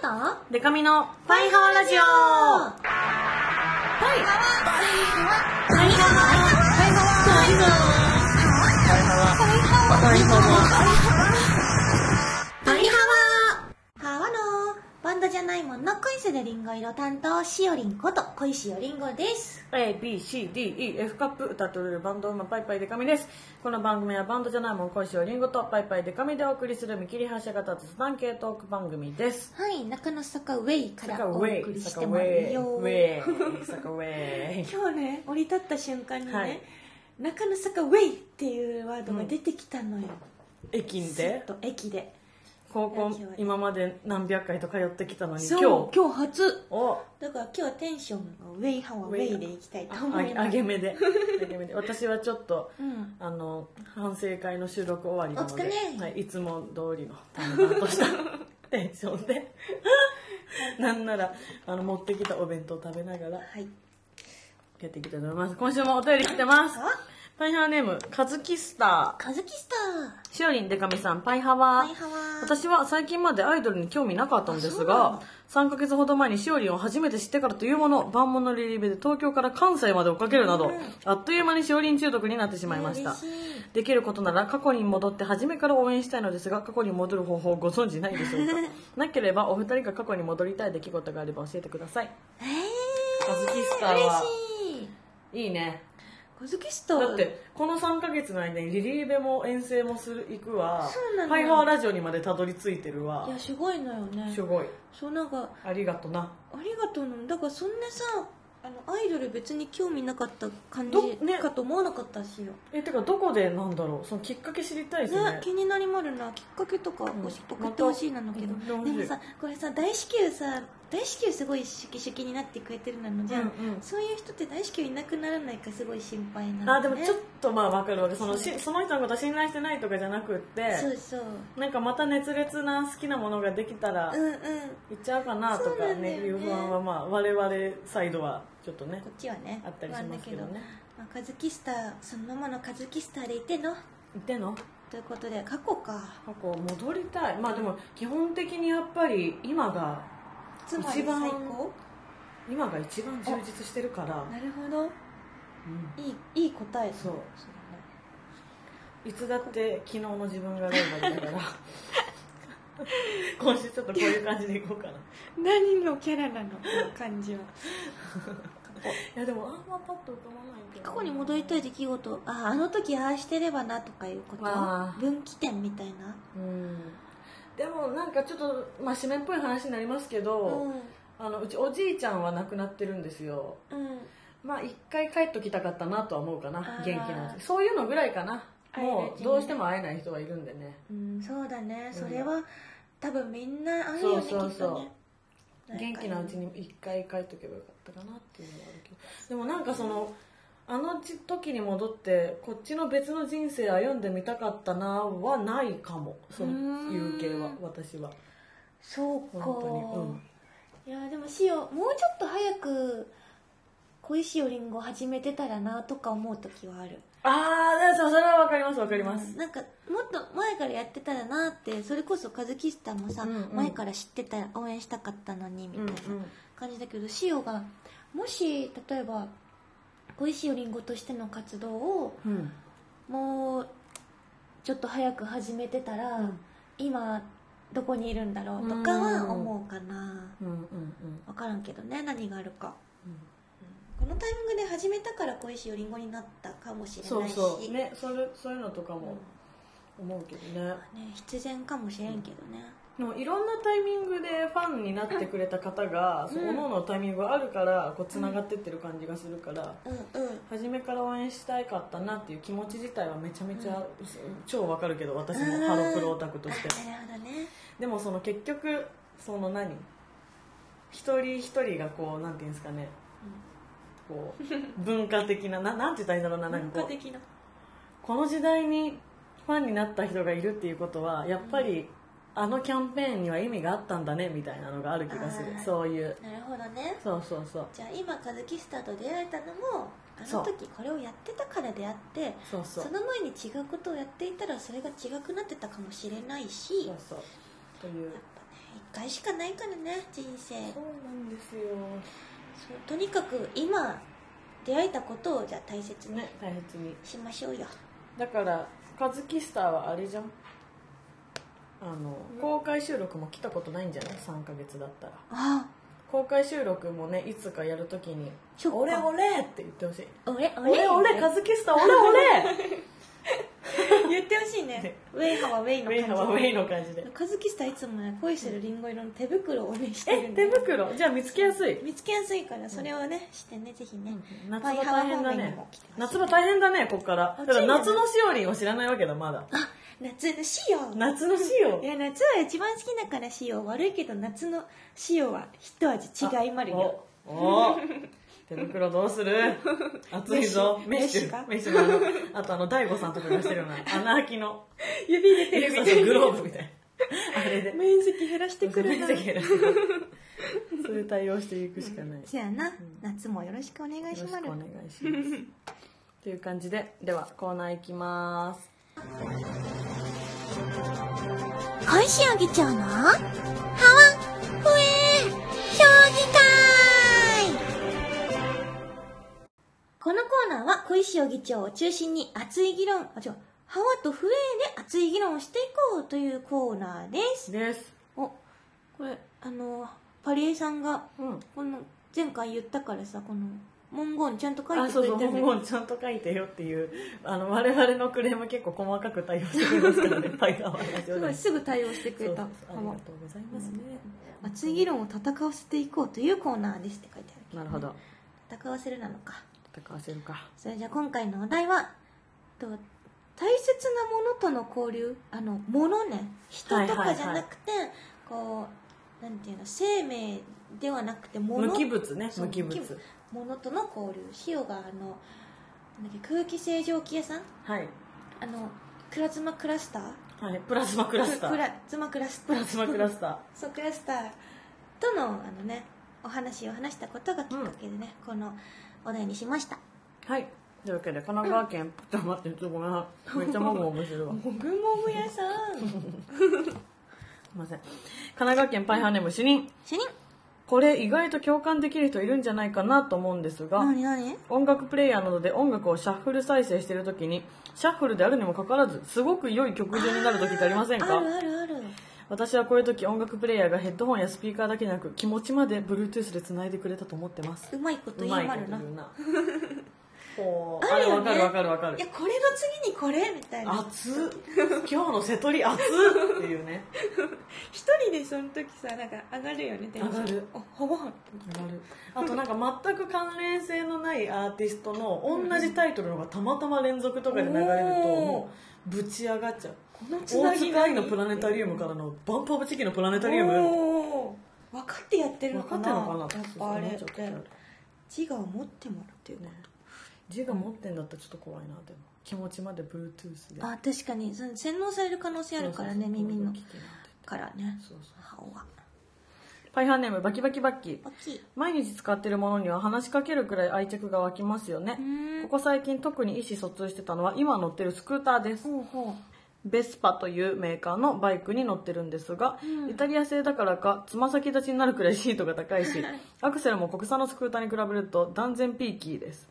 とデカミのパイハワラジオ。パイパイハワパイハワパイハワパイハワパイハワパンドじゃないもんの恋するリンゴ色担当しおりんこと恋しおりんごです。A, B, C, D, E, F カップ歌っておるバンドウーマンパイパイデカミです。この番組はバンドじゃないもん恋しおりんごとパイパイデカミでお送りする見切り発車型雑談系トーク番組です。はい中野坂ウェイからお送りしてますェイよウェイ坂ウェイ。今日ね降り立った瞬間にね、はい。中野坂ウェイっていうワードが出てきたのよ、駅ずでっと駅で高校今まで何百回と通ってきたのに今日。今日初。お。だから今日はテンションがウェイハワウェイでいきたい。とあ思いますあげめで。あげめで。私はちょっとうん。あの反省会の収録終わりなのではい、いつも通りの淡々とした テンションで。なんならあの持ってきたお弁当を食べながらはい。やっていきたいと思います。今週もお便り来てます。あパイハワネームカズキスタカズキスター。しおりんでかみさんパイハワ。パイハワ。私は最近までアイドルに興味なかったんですがの3ヶ月ほど前にしおりんを初めて知ってからというもの万物リリベで東京から関西まで追っかけるなど、うんあっという間にしおりん中毒になってしまいました。できることなら過去に戻って初めから応援したいのですが過去に戻る方法をご存知ないでしょうか？なければお二人が過去に戻りたい出来事があれば教えてください。えカズキスターは。嬉しい。いいねカズキスターだってこの3ヶ月の間にリリーベも遠征もする行くわ。そうなの。ハイハワラジオにまでたどり着いてるわ。いやすごいのよね。すごい。そうなんか。ありがとな。ありがとうの。だからそんなさあのアイドル別に興味なかった感どね。じかと思わなかったしよ、えてかどこでなんだろう？そのきっかけ知りたいですね。ね気になりまるな。きっかけとかん送ってほしいなのけど、また。うんでもさこれさ大至急さ大至急すごいシュキシュキになってくれてるなのじゃん、うんうん。そういう人って大至急いなくならないかすごい心配なの、ね、あでもちょっとまあ分かるわ。けそのしその人のこと信頼してないとかじゃなくってそうそう。なんかまた熱烈な好きなものができたらうんうん。行っちゃうかなとかねね。いう不安はまあ我々サイドはちょっとねこっちはねあったりしますけどね。まあ、カズキスターそのままのカズキスターでいての？行ってんの？ということで過去か。過去戻りたい。まあでも基本的にやっぱり今がつまり一番最高？今が一番充実してるから、なるほど。うん。いいいい答えそう。いつだって昨日の自分がライバルだから 今週ちょっとこういう感じでいこうかな。い何のキャラなの？この感じは。やでもあんまパッと浮かばないけど過去に戻りたい出来事。ああの時ああしてればなとかいうこと？分岐点みたいな？うんでもなんかちょっとまあ締めっぽい話になりますけど、あのうちおじいちゃんは亡くなってるんですよ。うん、うん、まあ一回帰っときたかったなとは思うかな元気なそういうのぐらいかな。もうどうしても会えない人はいるんでね。うん、そうだね。ん。それは、多分みんなあるよねそうそうそう。元気なうちに一回帰っとけばよかったかなっていうのはあるけど。でもなんかそのあの時に戻ってこっちの別の人生歩んでみたかったなはないかも。そういう系は私は。そうか。本いやでもしおもうちょっと早く恋しおりんご始めてたらなとか思う時はある。ああそれはわかりますわかります、なんかもっと前からやってたらなってそれこそカズキスタもさ、うんうん。前から知ってたら応援したかったのにみたいなうんうん。感じだけど、しおがもし例えば恋しおりんごとしての活動をうん。もうちょっと早く始めてたら、うん。今どこにいるんだろうとかは思うかな、うんうんうん。分からんけどね何があるか。うん。このタイミングで始めたから恋しおりんごになったかもしれそうないし。そうねそれそういうのとかも思うけどね、ね必然かもしれんけどね、でもいろんなタイミングでファンになってくれた方が、うん。そののタイミングがあるからこうつながってってる感じがするから、うんうん。初めから応援したいかったなっていう気持ち自体はめちゃめちゃ、超わかるけど私もうん。ハロプロオタクとして。あなるほどね。でもその結局その何？一人一人がこうなんていうんですかね。こう文化的なななんて言ったらいいんだろうななんかこう。文化的な。この時代にファンになった人がいるっていうことはやっぱり、あのキャンペーンには意味があったんだねみたいなのがある気がする。そういう。なるほどね。そうそうそう。じゃあ今カズキスターと出会えたのもあの時これをやってたからであってそうそう。その前に違うことをやっていたらそれが違くなってたかもしれないしそうそう。という。やっぱね回しかないからね人生。そうなんですよ。そうとにかく今出会えたことをじゃあ大切にね大切に。しましょうよ、だからカズキスターはあれじゃん？あの公開収録も来たことないんじゃない？3ヶ月だったら。あ。公開収録もねいつかやるときに「そっか俺俺!」って言ってほしい。俺「俺？俺カズキスター俺俺!言ってほしいね。ウェイハはウェイ」のウェイハはウェイの感じで。カズキスタいつもね恋するリンゴ色の手袋をねしてる。え手んで袋？じゃあ見つけやすい。見つけやすいからそれをねしてねぜひね、夏場大変だね。夏場場大変だねこっから。だから夏のしおりんを知らないわけだまだ。あ夏のシオ夏のしお。いや夏は一番好きだからシオ悪いけど夏のシオは一味違いまるよ。おお 手袋どうする？暑いぞ。メッシュメッシュの。あのあとあの大悟さんとかがしてるような穴開きの 指入れてる。みたいグローブみたいな。あれで。面積減らしてくるな面積減らしてくる。そういう対応していくしかない。よそやな、夏もよろしくお願いろしくおします願いします。という感じでではコーナーいきます。小石あげちゃうの？ハワ小石尾議長を中心に熱い議論あ違うハワとフエで熱い議論をしていこうというコーナーです。です。おこれあのパリエさんがうん。この前回言ったからさこの文言ちゃんと書いあてくれてるの言ちゃんと書いてよっていうあの我々のクレーム結構細かく対応してくれますからね。パイハワラジオですごいすぐ対応してくれた。ありがとうございますね、熱い議論を戦わせていこうというコーナーですって書いてあるけなるほど。戦わせるなのかるか。それじゃあ今回のお題はと大切なものとの交流？あのものね。人とかじゃなくて、こうなんていうの生命ではなくてもの無機物ね。無機物。ものとの交流。塩があのなんだっけ空気清浄機屋さん？はい。あのプラズマクラスター？はい。プラズマクラスター。プラズマクラスター。プラズマクラスター。そうクラスターとのあのねお話を話したことがきっかけでね、このお題にしました。はい。というわけで神奈川県ちょっと待ってちょっとごめんめっちゃもぐもぐしてるわすもぐもぐ屋さんい。ません神奈川県パイハーネーム主任主任これ意外と共感できる人いるんじゃないかなと思うんですが何何？音楽プレイヤーなどで音楽をシャッフル再生している時にシャッフルであるにもかかわらずすごく良い曲順になる時ってありませんか？あるあるある私はこういう時音楽プレイヤーがヘッドホンやスピーカーだけでなく気持ちまで Bluetooth で繋いでくれたと思ってます。うまいことう言いまるな。まいこと言うな。ほうあるよね。あれわかるわかるわかる。いやこれの次にこれみたいな。熱っ。今日の瀬戸り熱っっていうね。一人でその時さなんか上がるよねテンション。上がる。あほぼ上がる。あとなんか全く関連性のないアーティストの同じタイトルのがたまたま連続とかで流れるともうぶち上がっちゃう。このつ大なぎ塚愛のプラネタリウムからのバンプオブチキンのプラネタリウム。おー。分かってやってるの分かな。かってんのかなやっぱあれっちょっとて。自我を持ってもらうっていうね。字が持ってんだったらちょっと怖いなでも。気持ちまで Bluetooth で。あ確かに。その洗脳される可能性あるからねそうそうそう。耳の。からね。そうそう。歯は。パイハーネームバキバキバッキー。大きい毎日使ってるものには話しかけるくらい愛着が湧きますよね。うーん。ここ最近特に意思疎通してたのは今乗ってるスクーターです。ほうほベスパというメーカーのバイクに乗ってるんですが、うん。イタリア製だからかつま先立ちになるくらいシートが高いしアクセルも国産のスクーターに比べると断然ピーキーです。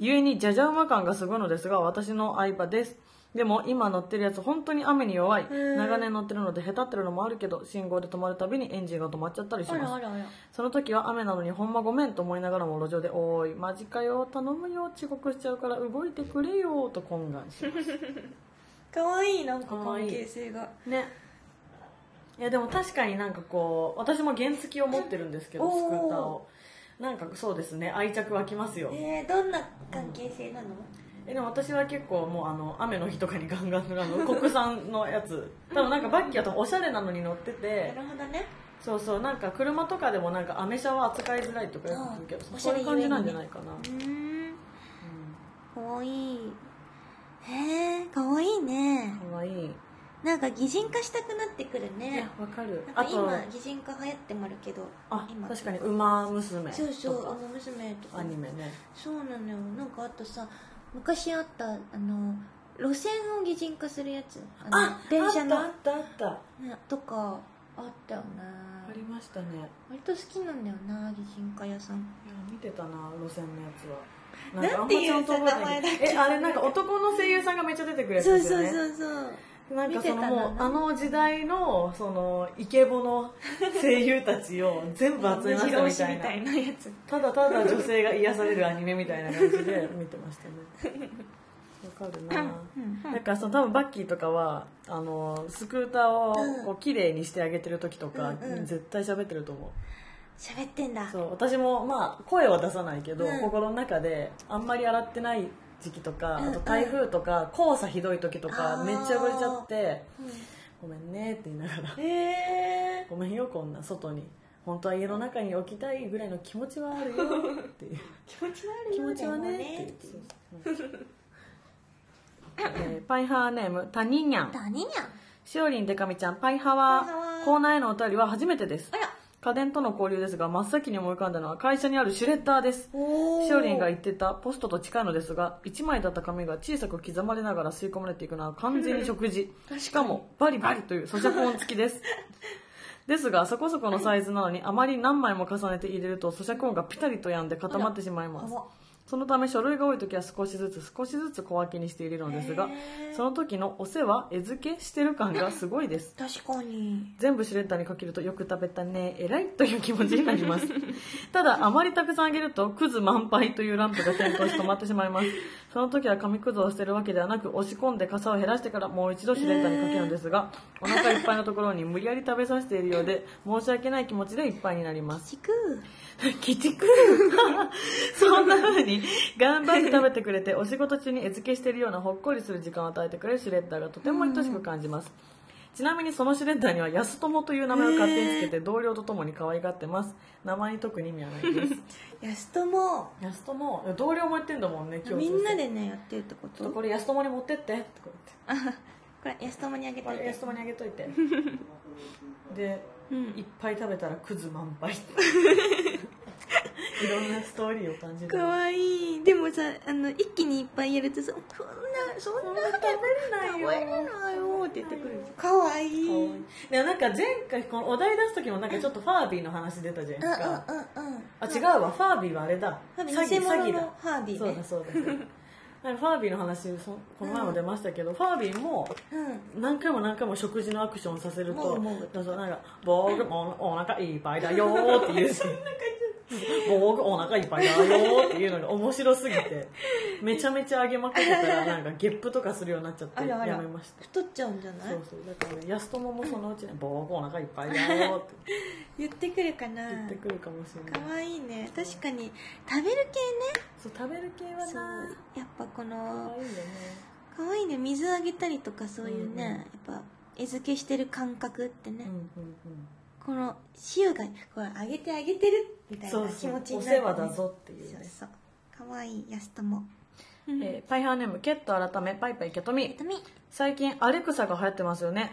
故にジャジャ馬感がすごいのですが私の相場です。でも今乗ってるやつ本当に雨に弱い。うん。長年乗ってるのでへたってるのもあるけど信号で止まるたびにエンジンが止まっちゃったりします。その時は雨なのにほんまごめんと思いながらも路上で「おーいマジかよ頼むよ遅刻しちゃうから動いてくれよ」と懇願します かわいいなんか関係性が。ね。いやでも確かになんかこう私も原付きを持ってるんですけどスクーターを。なんかそうですね。愛着湧きますよ。えー、どんな関係性なの？えでも私は結構もうあの雨の日とかにガンガンあの 国産のやつ。多分なんかバッキーだとおしゃれなのに乗ってて。なるほどね。そうそうなんか車とかでもなんかアメ車は扱いづらいとかよく聞くけどうんそういう感じなんじゃないかな、うーん。かわいいへえかわいいね。かわいい。なんか擬人化したくなってくるいねやわかる。あと今擬人化流行ってもあるけどあ今。確かに「ウマ娘」そうそうとかあの娘とか。アニメね。そうなのよ。なんかあとさ昔あったあの路線を擬人化するやつ。あの電車の。あったあったあった。ねとかあったよね。ありましたね。割と好きなんだよな擬人化屋さん。いや見てたな路線のやつはなんていう名前だっけ？えあれなんか男の声優さんがめっちゃ出てくるやつそうですよね。そうそうそうなんかそのもうあの時代のそのイケボの声優たちを全部集めましたみたいな。みたいなやつただただ女性が癒されるアニメみたいな感じで 見てましたね。わかるな。うん。だからその多分バッキーとかはあのスクーターをこう綺麗にしてあげてる時とか、うんうん。絶対喋ってると思う喋ってんだ。そう私もまあ声は出さないけど、うん。心の中であんまり洗ってない時期とか、うんうんあと台風とか黄砂ひどい時とあかー。めっちゃ汚れちゃってうごめんねって言いながら。えごめんよこんな外に。本当は家の中に置きたいぐらいの気持ちはあるよっていう。気持ち悪いよ気持ちはねでもっていう。えーパイハーネームタニニャン。何にゃんしおりんでかみちゃんパイハワ。パイハワ。コーナーへのお便りは初めてです。あら家電との交流ですが真っ先に思い浮かんだのは会社にあるシュレッダーです。しおりんが言ってたポストと近いのですが1枚だった紙が小さく刻まれながら吸い込まれていくのは完全に食事。しかもバリバリという咀嚼音付きです。ですがそこそこのサイズなのにあまり何枚も重ねて入れると咀嚼音がピタリと止んで固まってしまいますそのため書類が多い時は少しずつ少しずつ小分けにして入れるのですがその時のお世話絵付けしてる感がすごいです。確かに。全部シュレッダーにかけるとよく食べたね偉いという気持ちになります。ただあまりたくさんあげるとクズ満杯というランプが点灯し止まってしまいますその時は紙くずを捨てるわけではなく押し込んで傘を減らしてからもう一度シュレッダーにかけるんですがお腹いっぱいのところに無理やり食べさせているようで 申し訳ない気持ちでいっぱいになります。ちく鬼畜。そんな風に頑張って食べてくれてお仕事中に餌付けしているようなほっこりする時間を与えてくれるシュレッダーがとても愛しく感じます、ちなみにそのシュレッダーには安友という名前を勝手につけて同僚とともに可愛がってます。名前に特に意味はないです。安友安友同僚も言ってんだもんね今日みんなでねやってるってこちょっととこれ安友に持ってって。とかあこれ安友にあげといて安友にあげといて。でうん。いっぱい食べたらクズ満杯。いろんなストーリーを感じるかわいい。でもさあの一気にいっぱいやるとさそんなそんな食べれないよ。食べれないよって言ってくる。かわいい。でもなんか前回このお題出す時もなんかちょっとファービーの話出たじゃないですか、うんうんうんうん。あ違うわ。ファービーはあれだ。ファービー詐欺詐欺だ。ファービーね。そうだそうだ。なんかファービーの話そこの前も出ましたけど、ファービーもうん。何回も何回も食事のアクションさせるともぐもぐだか。らなんか「僕もお腹いっぱいだよ」って言うし 僕お腹いっぱいだよっていうのが面白すぎて。めちゃめちゃ上げまくってたらなんかゲップとかするようになっちゃってやめました。太っちゃうんじゃない？そうそう。だからね安友もそのうちね「僕お腹いっぱいだよ」って。言ってくるかな。言ってくるかもしれない。かわいいね確かに食べる系そう食べる系はなやっぱこ可の愛いよね。かわいいね。水あげたりとかそういうね、うんうん。やっぱ餌付けしてる感覚ってね、うんうんうん。この塩がこれあげてあげてるみたいそうそう。な気持ちおになる、世話だぞっていうね。そうそう。かわいいやすともえーパイハーネームケット改めパイパイケトミ。最近アレクサが流行ってますよね。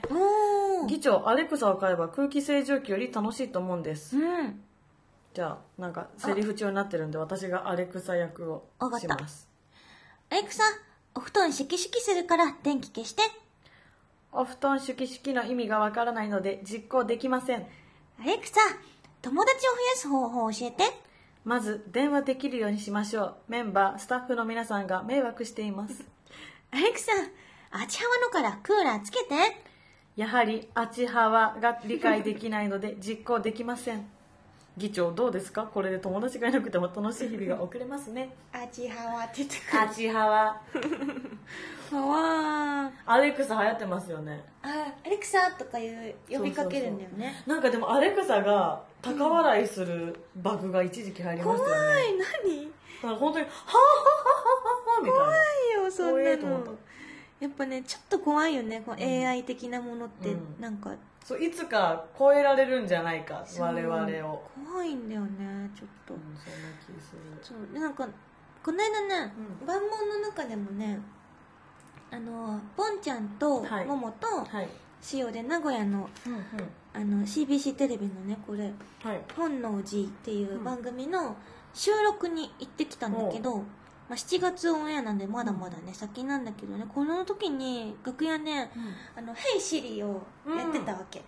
議長アレクサを買えば空気清浄機より楽しいと思うんです。うん。じゃあなんかセリフ調になってるんで私がアレクサ役をした。ます。アレクサお布団シャキシャキするから電気消して。お布団シュキシュキの意味がわからないので実行できません。アレクサ友達を増やす方法を教えて。まず電話できるようにしましょう。メンバースタッフの皆さんが迷惑しています。アレクサあちはわのからクーラーつけて。やはりあちはわが理解できないので実行できません議長どうですか？これで友達がいなくても楽しい日々が送れますね。あちはわって言ってくあちはわるかわアレクサ流行ってますよね。あアレクサとかいう呼びかけるんだよね。なんかでもアレクサが高笑いするバグが一時期入りま怖いしたよね、何？だから本当に「はあはあはあはあ」みたいな。怖いよそん怖ないのと思ったやっぱねちょっと怖いよねこう AI 的なものってうん。なんか。そういつか超えられるんじゃないか我々を、怖いんだよねちょっと。うん、そんな気する。そうでなんかこの間ねうん。万問の中でもねあのボンちゃんとはい。モモとはい。塩で名古屋のうんうん。あの CBC テレビのねこれはい「本能寺」っていう番組の収録に行ってきたんだけど、まあ、7月オンエアなんでまだまだね先なんだけどねこの時に楽屋ね「あのヘイシリ」をやってたわけ、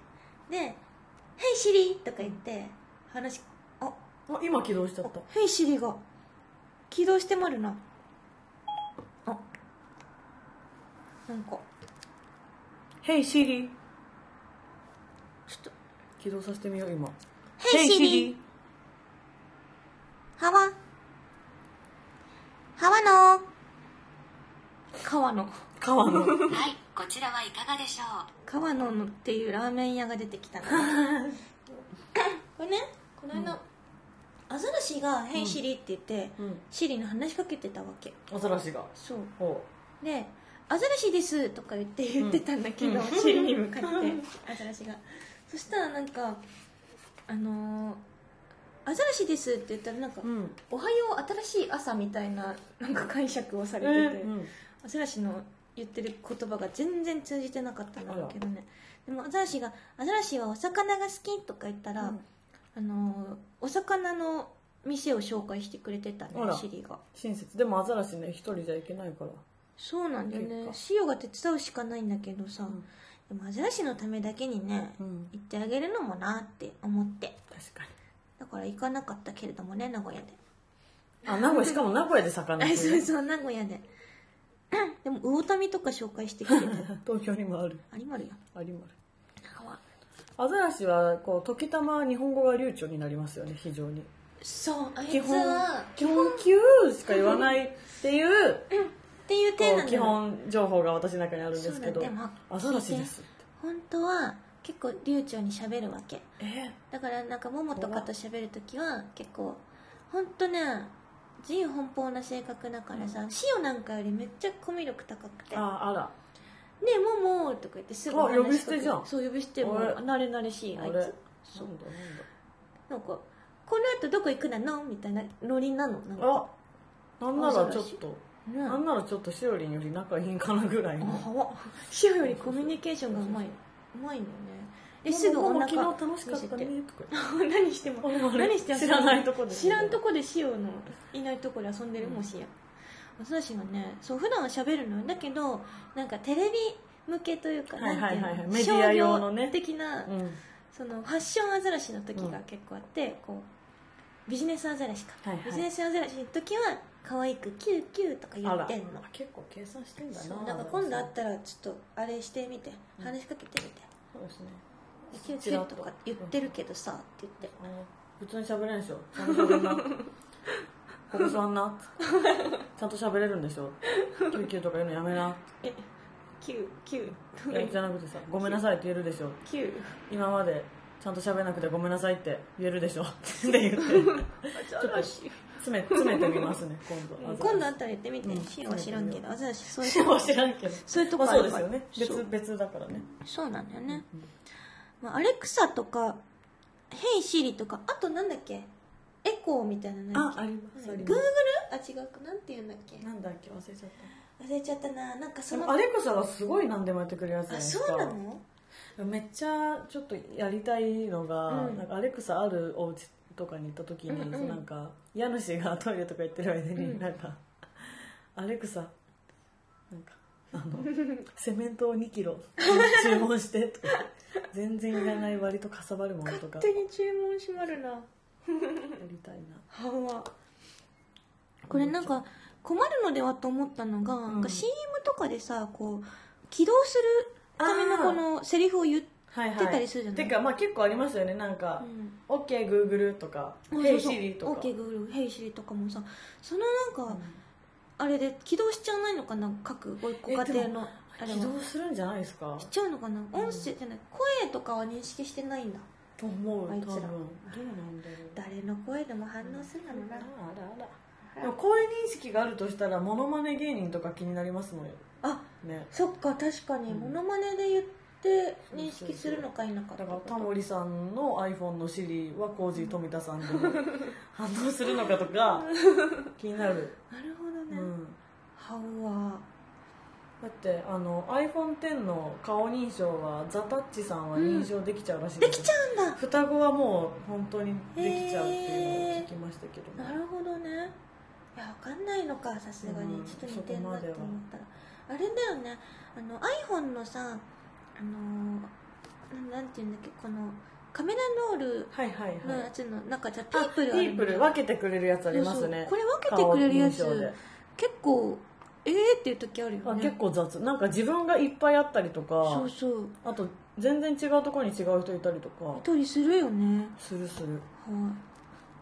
で「ヘイシリ!」とか言って話ああ今起動しちゃった。ヘイシリが起動してまるな。あ。なんか「ヘイシリちょっと。起動させてみよう今「ヘイシリはわはわの川野。川野。はい、こちらはいかがでしょう？川野のっていうラーメン屋が出てきたの これねこの間、アザラシが「ヘイシリ」って言って、うん。シリに話しかけてたわけ。アザラシが。そう。おで「アザラシです」とか言って言ってたんだけど、うん。シリに向かって アザラシが。そしたらなんかあのーアザラシです」って言ったらなんか「うんおはよう新しい朝」みたいななんか解釈をされえてて、ーうんアザラシの言ってる言葉が全然通じてなかったんだけどね。でもアザラシが「アザラシはお魚が好き」とか言ったら、うん。あのーお魚の店を紹介してくれてたねあら。シリが。親切。でもアザラシね一人じゃいけないから。そうなんだよね。結シオが手伝うしかないんだけどさ、うん。でもアザラシのためだけにね、うん。行ってあげるのもなって思って。確かにだから行かなかったけれどもね名古屋で。あ名古屋しかも名古屋で魚あってそうそう名古屋で。でも魚民とか紹介してくれて 東京にもある。ありまるよ。ありまる。川アザラシはこう時たま日本語が流暢になりますよね非常に。そうあいつ基本は基本「キュー」しか言わないっていうっていう点なんだよ。本情報が私の中にあるんですけど。アザラシです本当は結構流暢に喋るわけ。え？だからなんかモモとかと喋るときは結構本当ね自由奔放な性格だからさ、シオなんかよりめっちゃコミュ力高くて「ねああら。えモモ」とか言ってすぐあ話しかけ呼び捨てじゃん。そう呼び捨ても慣れ慣れしいあいつ。そう。なんだなんか「この後どこ行くなの?」みたいなノリなのなんか。あなんならちょっとね。なんならちょっとしおりんより仲いいんかなぐらいあのはシオよりコミュニケーションがうまいうまいんだよね。ですぐお腹昨日楽しかったねとか。何しても。何しても知らないとこで知らんとこでシオのいないとこで遊んでる？もしや。私がねそう普段は喋るのよ。だけどなんかテレビ向けというかはい商業的な、うん。そのファッションアザラシの時が結構あって、こうビジネスアザラシか、はいはい。ビジネスアザラシの時は可愛くキューキューとか言ってんの。結構計算してんだな。そうだから今度会ったらちょっとあれしてみて話しかけてみて、そうですね。キューキューとか言ってるけどさって言って。普通に喋れんでしょ。ちゃんと喋んなここ座んな。ちゃんと喋れるんでしょ。救急とか言うのやめな。えキューキュー。えじゃなくてさごめんなさいって言えるでしょ。キュー。今までちゃんと喋れなくてごめんなさいって言えるでしょ。って言って。アザラシ詰め詰めてみますね今度。今度会ったら言ってみて、うん。は知らんけど。アザラシそういう知らん知らんけど。そういうとこまああるからそうですよね。別別だからね。そうなんだよね、まあ、アレクサとかヘイシリとかあとなんだっけ？エコーみたいなあありますグーグル？あ違うか。なんて言うんだっけ？なんだっけ？忘れちゃっ忘れちゃったな。なんかそのアレクサはすごい何でもやってくれるやつあそうなの？めっちゃちょっとやりたいのが、うん。なんかアレクサあるお家とかに行った時に、うんうん。なんか家主がトイレとか行ってる間に、うん。なんかアレクサなんかあの セメントを2キロ 注文してとか全然いらない割とかさばるものとかや勝手に注文しまるな。りたいな。はわこれなんか困るのではと思ったのが、なんか CM とかでさこう起動するためのこのセリフを言ってはい出たりするじゃない？てかまあ結構ありますよね。なんか「OKGoogle」とか「うん HeySiri」とか、OK グーグルヘイシリとかもさそのなんか、あれで起動しちゃわないのかな？各ごご家庭のあれ起は動するんじゃないですか？しちゃうのかな？音声じゃない？声とかは認識してないんだ。と思うあいつら。なんだろう。誰の声でも反応するのな？あらあらでも声認識があるとしたらモノマネ芸人とか気になりますもん。あね。そっか確かに。うん。モノマネで言って認識するのか否かだからタモリさんの iPhone の Siri はコージー富田さんでも 反応するのかとか気になる、なるほどね、うん、は。わだってあの iPhone10 の顔認証はザ・タッチさんは認証できちゃうらしいです、できちゃうんだ。双子はもう本当にできちゃうっていうのを聞きましたけどねなるほどね。いやわかんないのかさすがに、うん。ちょっと似てんなって思ったら。あれだよね。あの iPhone のさあのなんなんていうんだっけこのカメラロールはいはいはい。のやつの中じゃテあィープルあるティープル分けてくれるやつありますね。これ分けてくれるやつ。結構えーっていう時あるよね。あ結構雑。なんか自分がいっぱいあったりとかそうそう。あと全然違うところに違う人いたりとか。いたりするよね。するする。はい。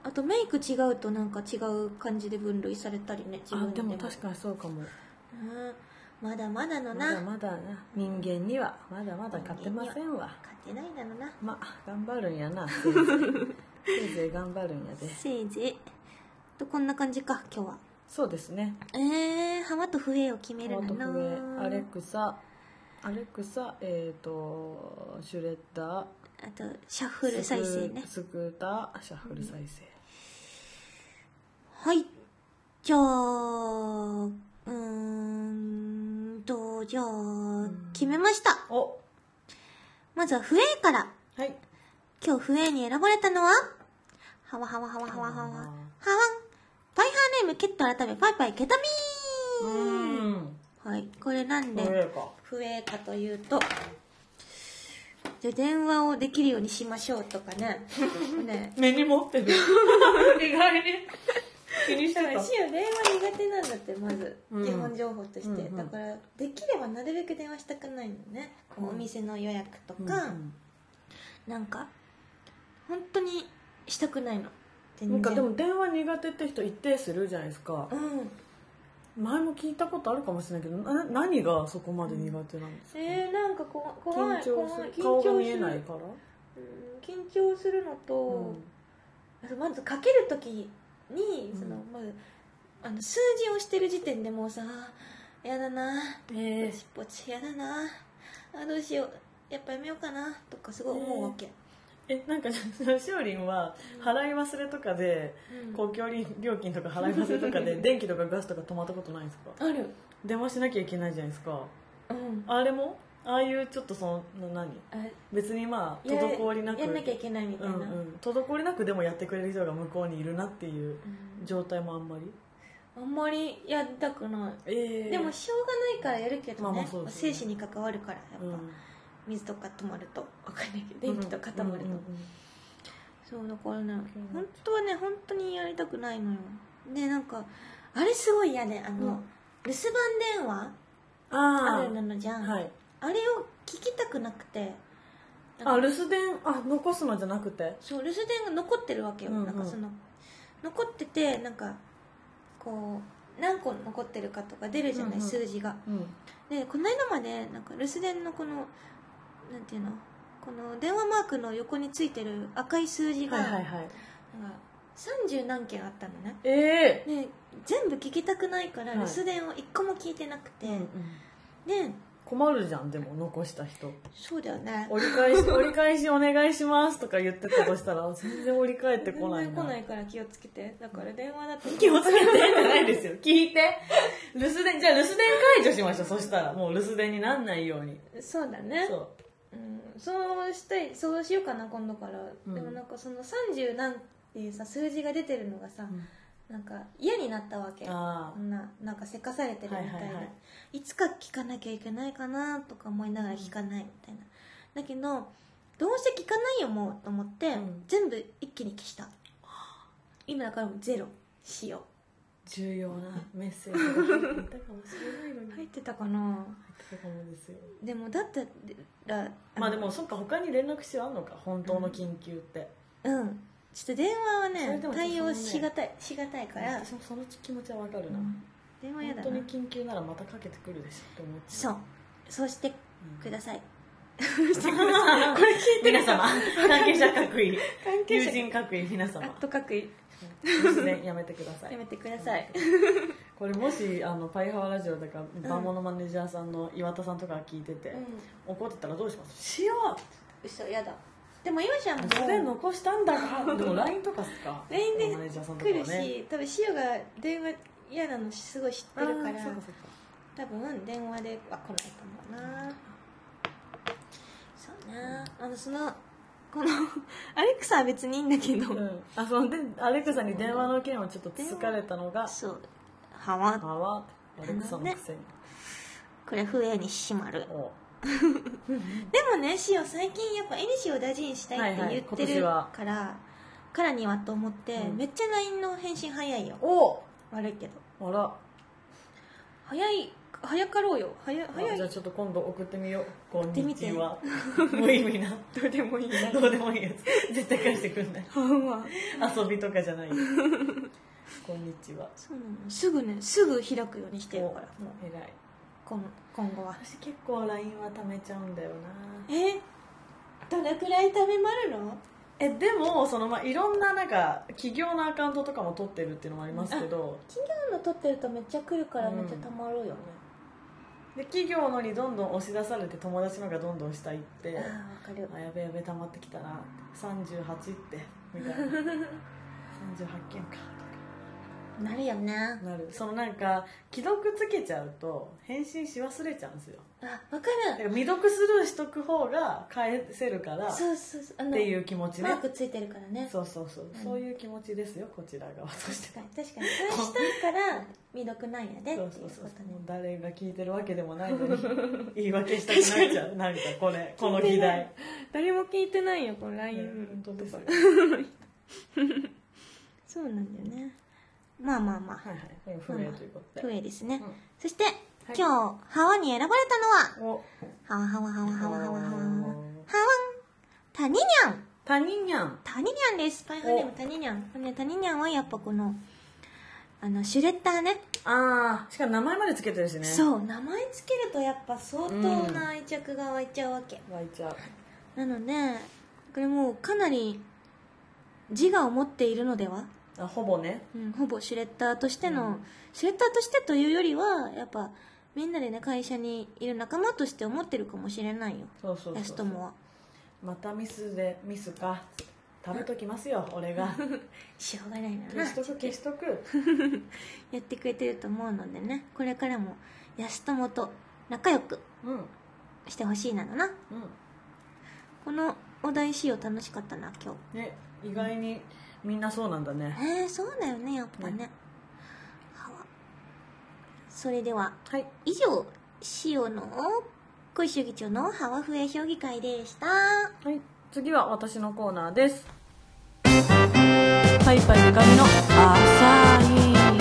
あとメイク違うとなんか違う感じで分類されたりね自あ分でも。確かにそうかも。うんまだまだのまなだまだな。人間にはまだまだ勝てませんわ。勝てないだろうな。まあ頑張るんやな。せいぜいせいぜい頑張るんやで。せいぜい。とこんな感じか今日は。そうですね。えー、浜と笛を決めるトのマト笛。アレクサアレクサえっ、とシュレッダー。あとシャッフル再生ね。スクーター。シャッフル再生、はい。じゃあうーんとじゃあ決めました。お。まずは笛から。はい。今日笛に選ばれたのははわはわはわはわはわはわんパイハーネームケット改めパイパイケタミうーはい。これなんで笛かというとじゃあ電話をできるようにしましょうとかね。ね。目に持ってる。意外に気にしてた。だからシオ電話苦手なんだってまず。うん。基本情報として、うんうん。だからできればなるべく電話したくないのね、こうお店の予約とか、うんなんか本当にしたくないの。なんかでも電話苦手って人一定数いるじゃないですか。うん。前も聞いたことあるかもしれないけどな何がそこまで苦手なんですか、えー、なんかこ怖い緊張怖い。する。顔が見えないから、うん緊張するのと、うん。あとまずかける時にうん。その、まずあの数字をしてる時点でもうさあやだなえ。ポチポチやだなあどうしようやっぱやめようかなとかすごい思うわけ、え。なんかしおりんは払い忘れとかで、うん。公共料金とか払い忘れとかで電気とかガスとか止まったことないんですか？ある。電話しなきゃいけないじゃないですか。うん。あれも？ああいうちょっとそのな何？あ別にまあや滞りなく。やんなきゃいけないみたいな、うんうん、滞りなくでもやってくれる人が向こうにいるなっていううん。状態もあんまり？あんまりやりたくない。ええ。でもしょうがないからやるけどね,、まあまあね。生死に関わるからやっぱ、うん。水とか止まると。わかんないけど電気とか止まると、うんうんうんそうだからねうん本当はね本当にやりたくないのよ。でなんかあれすごい嫌であの、うん。留守番電話ああるのじゃん、あはいあれを聞きたくなくて。あ留守電あ残すのじゃなくて？そう留守電が残ってるわけよ、うんうん。なんかその残っててなんかこう何個残ってるかとか出るじゃない、うんうん。数字が。うん。でこの間までなんか留守電のこのなんていうの？この電話マークの横についてる赤い数字が、はいはいはい。なんか30何件あったのね。ええで全部聞きたくないからはい。留守電を1個も聞いてなくて、うんうん。で困るじゃんでも残した人。そうだよね。折り返し 折り返しお願いしますとか言ってたとしたら全然折り返ってこない全然来ないから気をつけて。だから電話だと。気をつけてじゃないですよ。聞いて。留守電じゃあ留守電解除しましょう。そしたらもう留守電になんないように。そうだね。そう。うん、そうしたいそうしようかな今度から、うん。でもなんかその30何っていうさ数字が出てるのがさ、なんか嫌になったわけ。ななんかせかされてるみたいで、はいつか聞かなきゃいけないかなとか思いながら聞かないみたいな、だけどどうせ聞かないよもうと思って、うん。全部一気に消した。今だからもうゼロ。しよ重要なメッセージが入っていたかもしれないのに。う入ってたかな。入ってたかもですよ。でもだったらまあでもそっか他に連絡手あんのか。本当の緊急って、うんちょっと電話はね対応しがたいしがたいから、私もその気持ちはわかるな、うん。電話やだな。本当に緊急ならまたかけてくるでしょって思ってそう。そうしてください、これ聞いて皆様。関係者各位。関係者。友人各位皆ア様。ット各位。突然やめてください。やめてください。これもしあのパイハワラジオとかバモのマネージャーさんの岩田さんとかが聞いてて、う怒ってたらどうします？しよう。嘘やだでも今じゃんそれ残したんだ。からでも LINE とかっすか。LINE で来はねるし多分シオが電話嫌なのすごい知ってるから多分電話では来ないと思うな。そうな。あのそのこの アレクサは別にいいんだけど、うん、あそのでアレクサに電話の件をちょっと疲れたのがそう。はわ。あわ。アレクサのくせに、これ笛に閉まる。お でもねシオ最近やっぱ絵にしを大事にしたいって言ってはいはいはから、からにはと思って、うん。めっちゃ LINE の返信早いよ。お！悪いけど。あら。早い早かろうよ。早い早い。じゃあちょっと今度送ってみよう。こんにちは。無意味な。どうでもいい。などうでもいいやつ。絶対返してくんない。遊びとかじゃない。よこんにちは。そうなの。すぐねすぐ開くようにしてるから。もう偉い今今後は。私結構 LINE は貯めちゃうんだよな。え？どれくらい食べまるの？えでもその、まあ、いろんななんか企業のアカウントとかも取ってるっていうのもありますけど。企業の撮ってるとめっちゃ来るからめっちゃたまるよね、で企業のにどんどん押し出されて友達のがどんどん下行って。ああわかる。あやべやべ溜まってきたな38ってみたいな。38件かなるよねなる。そのなんか既読つけちゃうと返信し忘れちゃうんですよ。あわかだから未読スルーしとく方が返せるからっるそうそうそう。あのていう気持ちね。マークついてるからね。そうそうそう、そういう気持ちですよこちら側として。確かに。確かに。そうしたいから未読なんやで。そうそうそう。ね。誰が聞いてるわけでもないのに 言い訳したくなっちゃう。なんかこれこの議題。誰も聞いてないよこのね LINE 本当ですよ。そうなんだよねまあまあまあ。はいはい。不明ということで。不明ですね。そして、今日、ハワに選ばれたのは、ハワハワハワハワハワハワハワン、タニニャン。タニニャン。タニニャンです。パイハネームタニニャン。タニニャンはやっぱこの、あの、シュレッダーね。ああ、しかも名前まで付けてるしね。そう、名前付けるとやっぱ相当な愛着が湧いちゃうわけ。湧いちゃう。なので、これもうかなり自我を持っているのではあほぼね。うん、ほぼシュレッダーとしての、うん。シュレッダーとしてというよりはやっぱみんなでね会社にいる仲間として思ってるかもしれないよ。そうそうそう安友は。またミスでミスか。食べときますよ 俺が。しょうがないな。消しとく消しとく。やってくれてると思うのでねこれからも安友と仲良くうん。うんしてほしいなのな。このお題仕様楽しかったな今ね意外にみんなそうなんだね。日えー、そうだよねやっぱね。ね。それでははい。以上塩の小石議長のハワフエ評議会でした。はい。次は私のコーナーです。パイパイデカミの浅い話。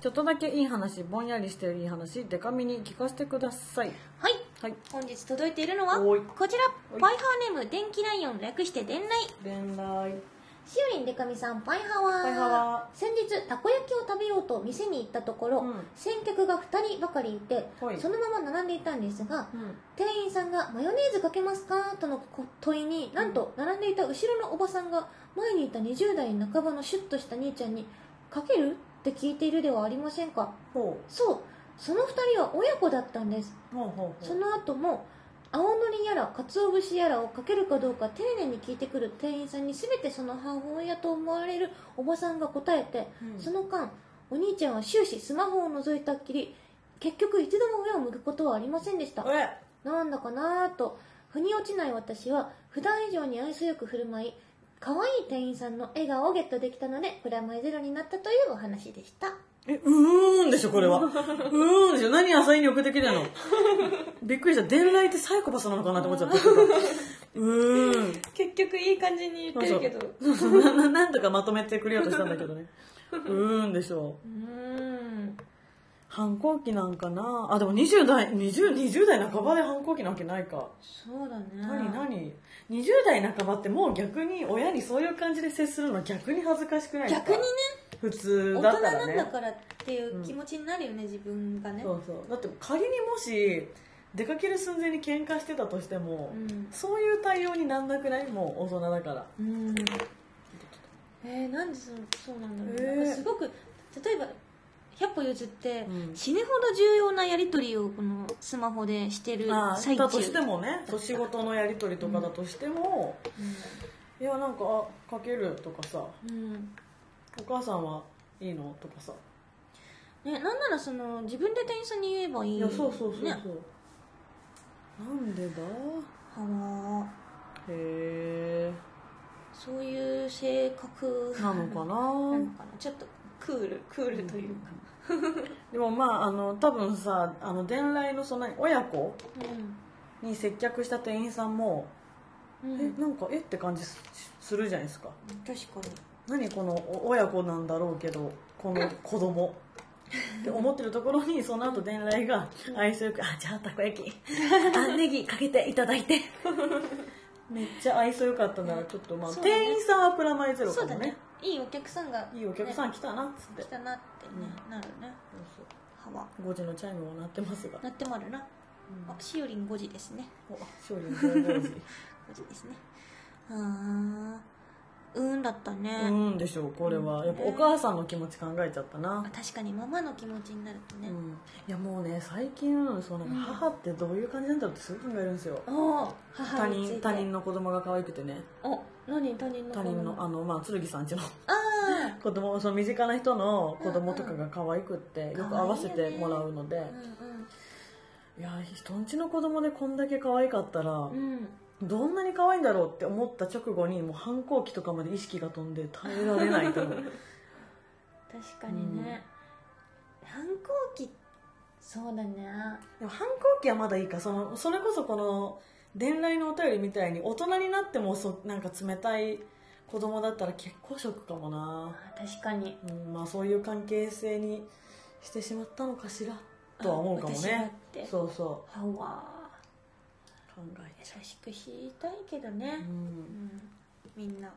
ちょっとだけいい話ぼんやりしてるいい話デカミに聞かせてください。はいはい。本日届いているのはこちら。パイハーネーム電気ライオン略して電来伝来しおりんでかみさんパイハワー。パイハワ先日たこ焼きを食べようと店に行ったところ、うん。先客が2人ばかりいてはい。そのまま並んでいたんですがうん。店員さんが「マヨネーズかけますか?」との問いになんと並んでいた後ろのおばさんが前にいた20代半ばのシュッとした兄ちゃんに「かける?」って聞いているではありませんか？ほそうその2人は親子だったんです。その後も青のりやら鰹節やらをかけるかどうか丁寧に聞いてくる店員さんに全てその母親と思われるおばさんが答えて、うん。その間お兄ちゃんは終始スマホを覗いたっきり結局一度も上を向くことはありませんでした。えなんだかなぁと腑に落ちない私は普段以上に愛想よく振る舞い可愛い店員さんの笑顔をゲットできたのでプラマイゼロになったというお話でしたえうーんでしょこれは。うーんでしょ。何浅いに送ってきてんの？びっくりした。伝来ってサイコパスなのかなって思っちゃった。うーん。結局いい感じにそうそうそう。なななんとかまとめてくれようとしたんだけどね。うーんでしょ。うーん。反抗期なんかな？あでも20代 20, 20代半ばで反抗期なわけないか。そうだね。何何？20代半ばってもう逆に親にそういう感じで接するの逆に恥ずかしくない逆にね普通大人だったらね。なんだからっていう気持ちになるよね、自分がね。そうそう。だって仮にもし出かける寸前に喧嘩してたとしても、うん。そういう対応になんなくない？もう大人だから。うん。えー、なんでそそうなんだろう、えー。なんかすごく例えば100歩譲って、うん。死ぬほど重要なやり取りをこのスマホでしてるあ最中。だとしてもね仕事のやり取りとかだとしても、いやなんかあかけるとかさ。うん、うんお母さんはいいの？とかさ。ね、なんならその自分で店員さんに言えばいい。いやそうそうそうそう、ね、なんでだ？はわへえ。そういう性格。なのかな？なのかな。ちょっとクールクールというか、でもまああの多分さあの伝来のその親子？に接客した店員さんも、うん、えなんかえって感じすするじゃないですか。確かに何このお親子なんだろうけどこの子供。って思ってるところにその後伝来が愛想よく「あじゃあたこ焼き。あネギかけていただいて」めっちゃ愛想よかったならちょっとまあ、そうだね。店員さんはプラマイゼロそうだね。いいお客さんがいいお客さんね来たな。っつって、来たなってね、なるね。はそう。5時のチャイムも鳴ってますが。なってもあるな、あしおりん5時ですね。お勝利の5時。5時ですね。あーうーんだったね、うんでしょうこれは。やっぱお母さんの気持ち考えちゃったな。あ確かにママの気持ちになるとね、うん、いやもうね最近その母ってどういう感じなんだろうってすごい考えるんですよ。他人他人の子供が可愛くてね。お何他人の他人のああのまあ剣さんちの。あ 子供その身近な人の子供とかが可愛くってんよく合わせてもらうので、ーうんいや人んちの子供でこんだけ可愛かったら、うんうんどんなに可愛いんだろうって思った直後にもう反抗期とかまで意識が飛んで耐えられないと思う。確かにね、反抗期そうだね。でも反抗期はまだいいか。そのそれこそこの伝来のお便りみたいに大人になってもそなんか冷たい子供だったら結構ショックかもな、あ確かに。うんまあ、そういう関係性にしてしまったのかしらとは思うかもね。て。そうそ歯はう考え優しくしたいけどね、ううん。ん、みんな。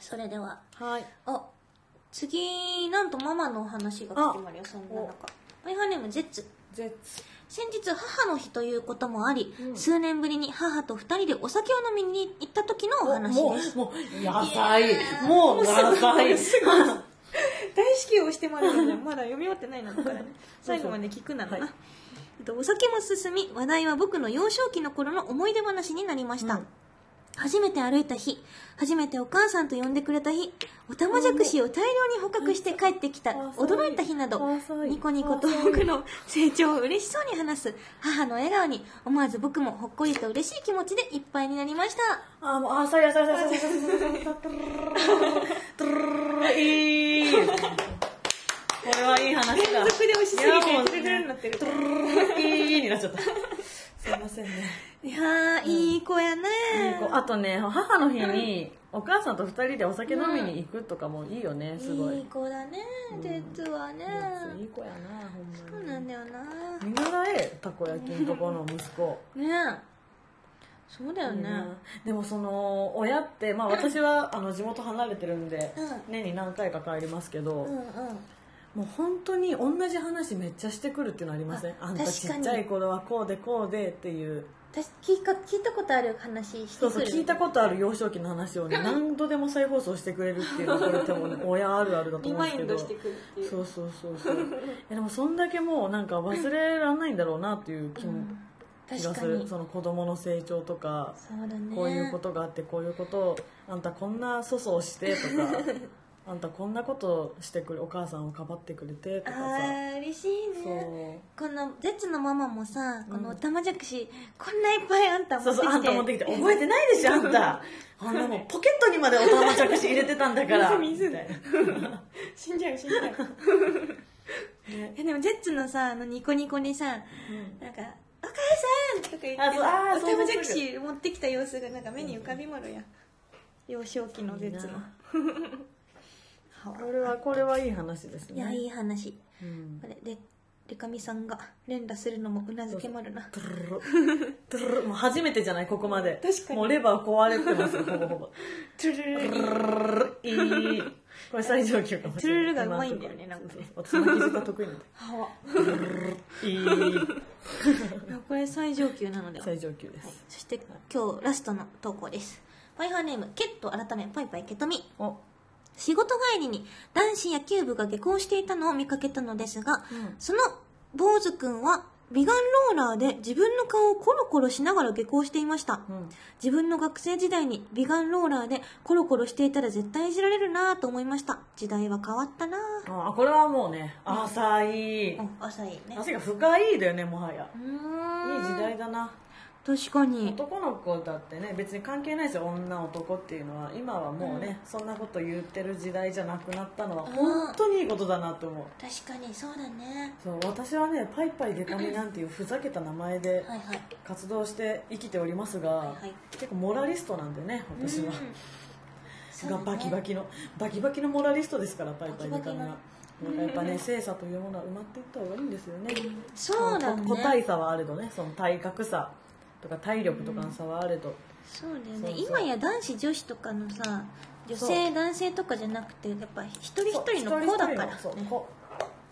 それでは。はい。あ次なんとママのお話が来てまるよそんな中。マイハーネームゼッツ絶先日母の日ということもあり、うん。数年ぶりに母と二人でお酒を飲みに行った時のお話もです。うもう野菜もう野菜大至急をしてもらうじゃんまだ読み終わってないのだからね。最後まで聞くなのな、はい。えっとお酒も進み話題は僕の幼少期の頃の思い出話になりました、うん。初めて歩いた日初めてお母さんと呼んでくれた日おたまじゃくしを大量に捕獲して帰ってきたあ驚いた日などニコニコと僕の成長を嬉しそうに話す母の笑顔に思わず僕もほっこりと嬉しい気持ちでいっぱいになりました。あもうあさいやさいさいさいさいさいいいこれはいい話だ。連続で押しすぎていやもうトゥルルルになってるいいになっちゃったすいませんね。いやーいい子やね。あとね母の日にお母さんと二人でお酒飲みに行くとかもいいよねすごい。いい子だね実はね。いい子やなほんそうなんだよな。見習えたこ焼きのとこの息子。ねそうだよね。でもその親って、まあ、私はあの地元離れてるんで、うん。年に何回か帰りますけど、うんうんもう本当に同じ話めっちゃしてくるっていうのありません？ああんたちっちゃい頃はこうでこうでっていう。私聞いか聞いたことある話してそうそう聞いたことある幼少期の話をね何度でも再放送してくれるっていうのはこれ多分親あるあるだと思うんですけど。そうそうそうそう。でもそんだけもうなんか忘れられないんだろうなっていう気も、うん気がするその子供の成長とかね。こういうことがあってこういうことをあんたこんな粗相してとか あんたこんなことしてくれお母さんをかばってくれてとかあさー嬉しいそねう。このゼッツのママもさこうん。のおたまじゃくしこんないっぱいあんた持そうってきて。そうあんた持ってきて。覚えてないでしょあんた。あんなもんポケットにまでおたまじゃくし入れてたんだから。水 みたいな。死んじゃう死んじゃう。えでもゼッツのさあのニコニコにさなんか「お母さん!」とか言ってあそうあーそうおたまじゃくし持ってきた様子がなんか目に浮かびまるや。ん。幼少期のゼッツのこれはこれはいい話ですね。いやいい話。うん。これでデカミさんが連打するのもうなずけまるな。もう初めてじゃない？ここまで。確かに。もうレバー壊れてますよほぼほぼ。トゥルルル。トゥルルル。ルいい。これ最上級かもしれない。トゥルルルがうまいんだよねなんか私巻き舌得意なんだはいい。いやこれ最上級なのでは。最上級です。そして今日ラストの投稿です。パイハーネームケット改めパイパイケトミ。お仕事帰りに男子野球部が下校していたのを見かけたのですが、うん。その坊主くんは美顔ローラーで自分の顔をコロコロしながら下校していました、うん。自分の学生時代に美顔ローラーでコロコロしていたら絶対いじられるなぁと思いました。時代は変わったな。ぁあこれはもうね浅い。うん浅いね。汗が深いだよねもはや。いい時代だな確かに。男の子だってね別に関係ないですよ。女男っていうのは。今はもうね、そんなこと言ってる時代じゃなくなったのはうん。本当にいいことだなと思う、確かにそうだね。そう私はねパイパイデカミなんていうふざけた名前で活動して生きておりますが、はいはい。結構モラリストなんでね私は、うん。がね。バキバキのバキバキのモラリストですからパイパイデカミがバキバキの。だからやっぱね性差というものは埋まっていった方がいいんですよね。そうだね。個体差はあれどね。その体格差とか体力とかの差はあれど、そうだよね。今や男子女子とかのさ女性男性とかじゃなくてやっぱ一人一人の子だから。ねそう。子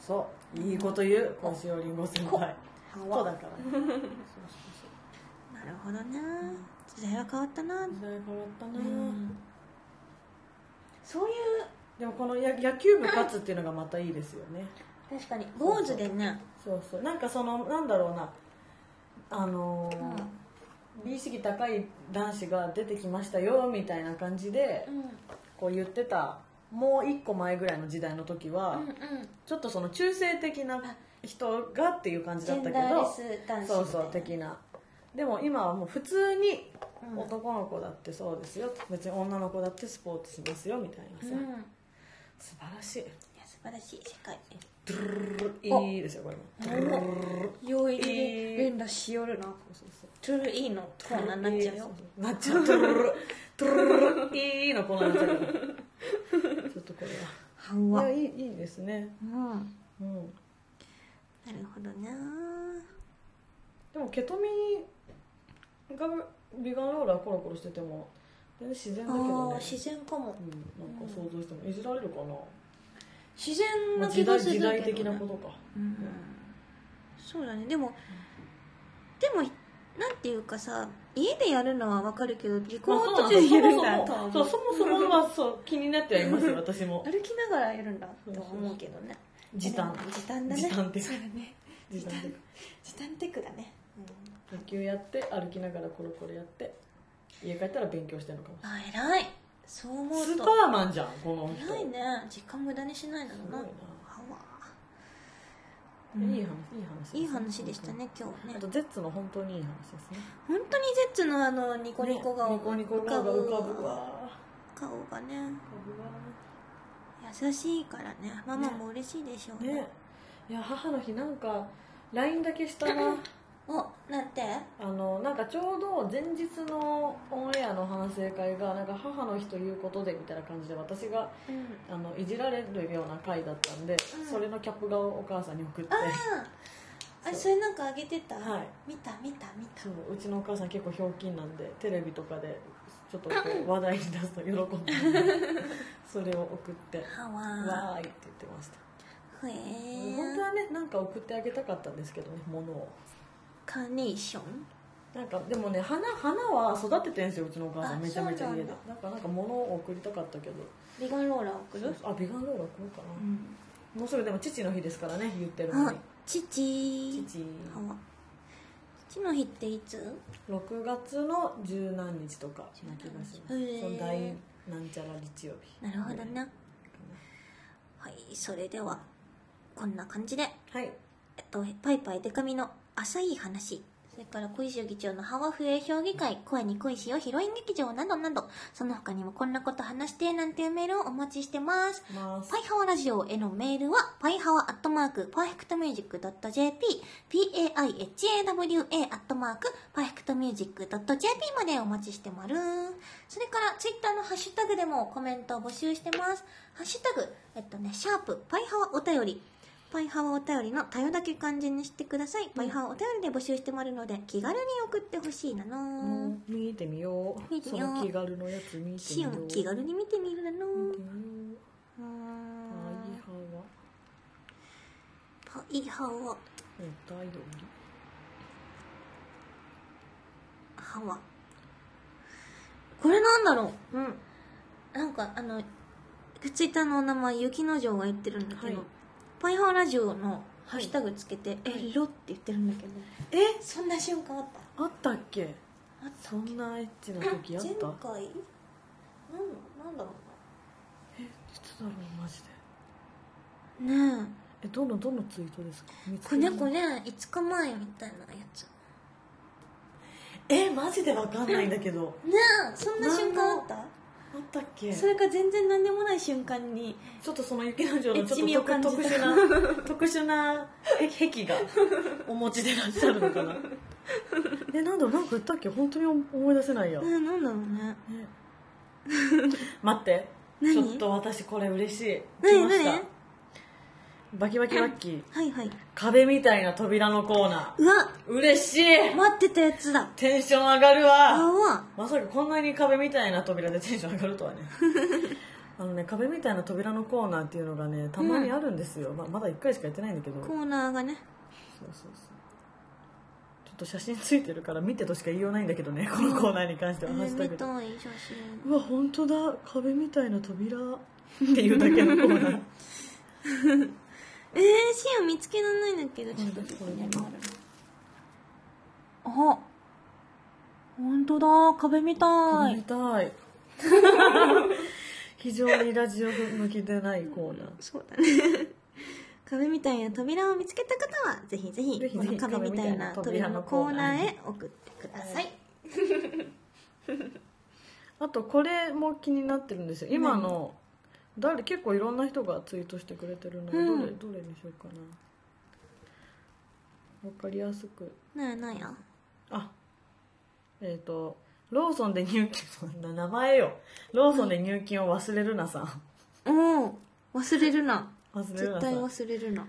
そう。いいこと言う。小塩りんご先輩。子だから。なるほどね時代は変わったな、時代変わったな、うん。そういう。でもこのや野球部勝つっていうのがまたいいですよね。確かに。坊主でね。そうそう。なんかそのなんだろうな。あのー美意識高い男子が出てきましたよみたいな感じでうん。こう言ってたもう一個前ぐらいの時代の時は、うんうん。ちょっとその中性的な人がっていう感じだったけどそうそう的な。でも今はもう普通にうん。男の子だってそうですよ。別に女の子だってスポーツしますよみたいなさ、素晴らしい。素晴らしい。世界いいですよこれもドゥルルルルル用意いい連打しよるな。トゥルイのコーナーになっちゃうよ。なっちゃうトゥルルルトゥルルルルいいのこのなっちゃう。からちょっとこれは。わはいやいいいいですね。うん。うん。なるほどな。でもケトミがビガンローラーコロコロしてても全然自然だけど自然かも。うん、なんか想像しても。いじられるかな、自然まあ、な気がするけど、ね、時代的なことか。うん。そうだね。でもでもなんていうかさ家でやるのはわかるけど離まあ婚途中でやるんだよとは思そもそもそうそもそもはそう気になってはいますよ私も歩きながらやるんだとは思うけどね時短時短だね時短的そうだね時短的時時短テクだね、野球やって歩きながらコロコロやって家帰ったら勉強してるのかもあ偉いそう思うと。スーパーマンじゃんこの人。偉いね。時間無駄にしないのな。すごいいい話いい話いい話でしたね今日ね。あとゼッツの本当にいい話ですね。本当にゼッツのあのニコニコ顔ねニコニコ顔が浮かぶわ。顔がね。優しいからね。ママも嬉しいでしょうね。ね。いや母の日なんか LINE だけしたな おなんて。あのなんかちょうど前日のオンエアの反省会がなんか母の日ということでみたいな感じで私がうん。あのいじられるような回だったんで、うん。それのキャップ画をお母さんに送って。あそれなんかあげてた、はい。見た見た見た。そううちのお母さん結構ひょうきんなんでテレビとかでちょっとこう 話題に出すと喜んで それを送って「はわわーい」って言ってました。へえ本当はねなんか送ってあげたかったんですけどね物をカーネーション？なんかでもね花花は育ててんすようちのお母さあんめちゃめちゃ家で。なんかなんか物を送りたかったけど。ビガンローラー送る？あビガンローラー送ろうかな、うん。もうすぐでも父の日ですからね言ってるのあに父。父父の日っていつ？6月の十何日とか。な気がしますへー。その大なんちゃら日曜日。なるほどねはい。それではこんな感じで。はい。えっと、パイパイデカミの浅い話、それから小石議長のハワフエ評議会、声に恋しよヒロイン劇場などなど、その他にもこんなこと話してなんていうメールをお待ちしてます。ますパイハワラジオへのメールは、パイハワアットマーク、パーフェクトミュージック .jp、p-a-i-h-a-w-a アットマーク、パーフェクトミュージック .jp までお待ちしてまる。それから、ツイッターのハッシュタグでもコメントを募集してます。ハッシュタグ、えっとね、シャープ、パイハワお便り。パイハワお便りのたよだけ漢字にしてください。パイハワお便りで募集してもらうので、気軽に送ってほしいなの。見てみよう。見てみよう。その気軽のやつ見てみよう。ン気軽に見てみるなの。パイハワ。お便りハワ。これなんだろう。うん。なんかあのツイッターのお名前雪之丞が言ってるんだけど、はいパイハワラジオのハッシュタグつけて「えロ」って言ってるんだけど。え？そんな瞬間あった？あったっけ？あったそんなエッチな時あっ前た回？なんなんだろえいつだろうマジで。ねえ。どのどのツイートですか？こけるこれ5日前みたいなやつ。えマジでわかんないんだけど。ねえそんな瞬間あった？あったっけ？それか全然何でもない瞬間にちょっとその雪の城のち一味をょっと感じた。特 特殊な特殊な癖がお持ちでいらっしゃるのかな？えなんだろうなんか言ったっけ？本当に思い出せないや、ねえなんだろうね。待って。何？ちょっと私これ嬉しい。何？来ました。何？バキバキバッキー。はいはい。壁みたいな扉のコーナうわ。ー嬉しい。待ってたやつだ。テンション上がるわ。あわまさかこんなに壁みたいな扉でテンション上がるとはね。あのね壁みたいな扉のコーナーっていうのがねたまにあるんですよ、まあ、まだ1回しかやってないんだけど。コーナーがね。そうそうそう。ちょっと写真ついてるから見てとしか言いようないんだけどねこのコーナーに関しては、ハッシュタグで見たい写真。うわ本当だ。壁みたいな扉っていうだけのコーナー えー、シーン見つけられないんだけどちょっとここにあるあ本当だ。壁みたい。見たい。非常にラジオ向きでないコーナー。そうだね。壁みたいな扉を見つけた方はぜひぜひこの壁みたいな扉のコーナーへ送ってください、あとこれも気になってるんですよ。今の誰結構いろんな人がツイートしてくれてるので、うん。どれどれにしようかな。わかりやすく。なやなや？あえっ、とローソンで入金名前よ。ローソンで入金を忘れるなさ。ん。おお忘れるな。忘れるな絶対忘れるな。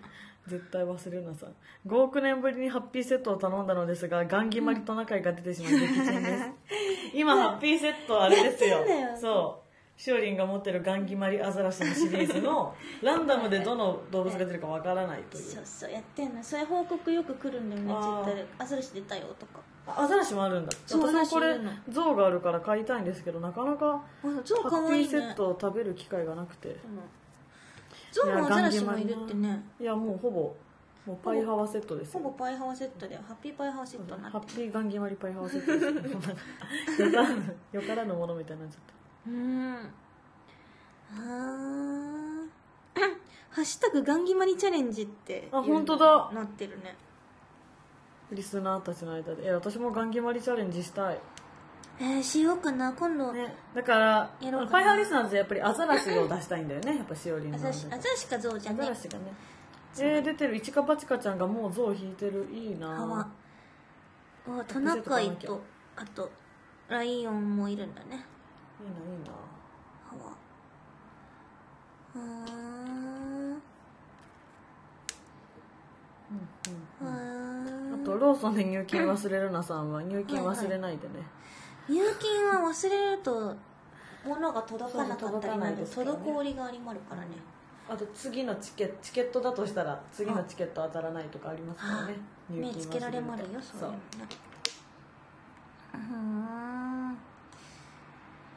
絶対忘れるなさ。ん5億年ぶりにハッピーセットを頼んだのですがガンギマリトナカイが出てしまい撃沈です。今ハッピーセットあれですよ。そうしおりんが持ってるガンギマリアザラシのシリーズの ランダムでどの動物が出るかわからないという。そうそうやってんのそれ報告よく来るんだよねあー。ッターで。アザラシ出たよとか。あアザラシもあるんだ。そう私もこれアザラシいるの像があるから買いたいんですけどなかなかあゾウかハッピーセわいいねットを食べる機会がなくて。ゾウもアザラシもいるってね。いやもうほぼもうパイハワセットですよ。ほぼパイハワセットでハッピーパイハワセットになってハッピーガンギマリパイハワセットです。よよからぬよからぬものみたいになっちゃったるうん。あー。ハッシュタグガンギマリチャレンジってあ本当だ。なってるね。リスナーたちの間で。え私もガンギマリチャレンジしたい。えー、しようかな。今度、ね。だからやろうかな。パイハワリスナーズやっぱりアザラシを出したいんだよね。やっぱしおりんの。アザラシアザラシかゾウじゃアね。ザラシがね。えー、出てる。いちかぱちかちゃんがもう象引いてる。いいな。あトナカイとあとライオンもいるんだねいいないいなあーうんうん。あーあとローソンで入金忘れるなさんは入金忘れないでね、入金は忘れると物が届かなかったりなんでそう届かないですからね。滞りがありまるからね。あと次のチケチケットだとしたら次のチケット当たらないとかありますからね。入金目つけられまるよ忘そういうのね。う。ーん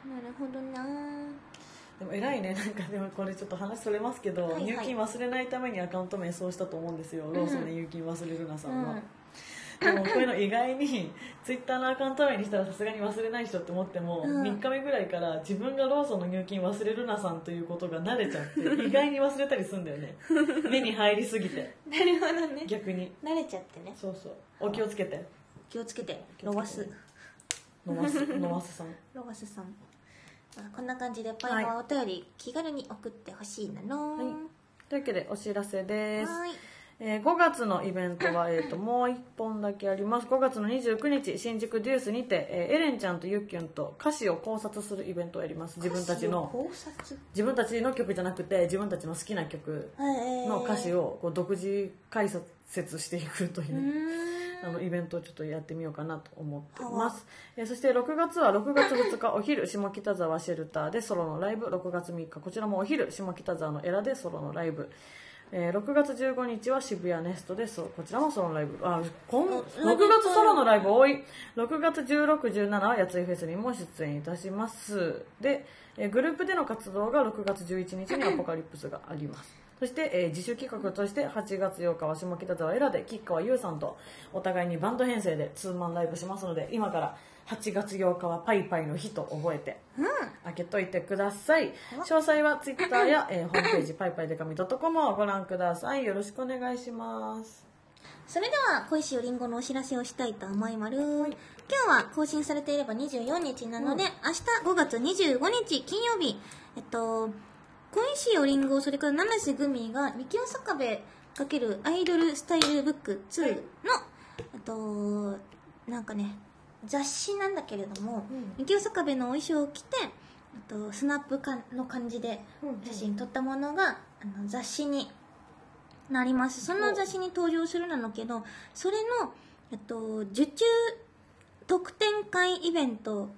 なるほどな。でも偉いね。なんかでもこれちょっと話それますけど、はいはい。入金忘れないためにアカウント名そうしたと思うんですよ、ローソンで入金忘れるなさんは、うん。でもこういうの意外にツイッターのアカウント名にしたらさすがに忘れない人って思っても、うん。3日目ぐらいから自分がローソンの入金忘れるなさんということが慣れちゃって 意外に忘れたりするんだよね。目に入りすぎて。なるほどね。逆に。慣れちゃってね。そうそう。お気をつけて。気をつけて。気をつけて。ロワス飲ます。飲ますさん。ロワスさん。まあこんな感じでパイはお便り気軽に送ってほしいなの。はい。というわけでお知らせです、はい。えー5月のイベントは、えー、と もう1本だけあります。5月の29日新宿デュースにて、えーエレンちゃんとゆっきゅんと歌詞を考察するイベントをやります。自分たちの。考察？自分たちの曲じゃなくて自分たちの好きな曲の歌詞ををこう独自解説していくというあのイベントをちょっとやってみようかなと思ってます、えーそして6月は6月2日お昼下北沢シェルターでソロのライブ。6月3日こちらもお昼下北沢のエラでソロのライブ。えー6月15日は渋谷ネストでそうこちらもソロのライブ。あ今6月ソロのライブ多い。6月1617はやついフェスにも出演いたします。で、えーグループでの活動が6月11日にアポカリプスがありますそして、えー自主企画として8月8日は下北沢エラで吉川優さんとお互いにバンド編成でツーマンライブしますので今から8月8日はパイパイの日と覚えて開けといてください。詳細はツイッターや、えーホームページパイパイデカミ .com をご覧ください。よろしくお願いします。それでは小石よりんごのお知らせをしたいと思いまる、今日は更新されていれば24日なので、うん。明日5月25日金曜日。えっと小石よりんごそれから七瀬グミが三木尾坂部×アイドルスタイルブック2の、えっとなんかね雑誌なんだけれども、うん。三木尾坂部のお衣装を着てあとスナップかの感じでうん写真撮ったものが、あの雑誌になります。その雑誌に登場するなのけどそれの、えっと、受注特典会イベント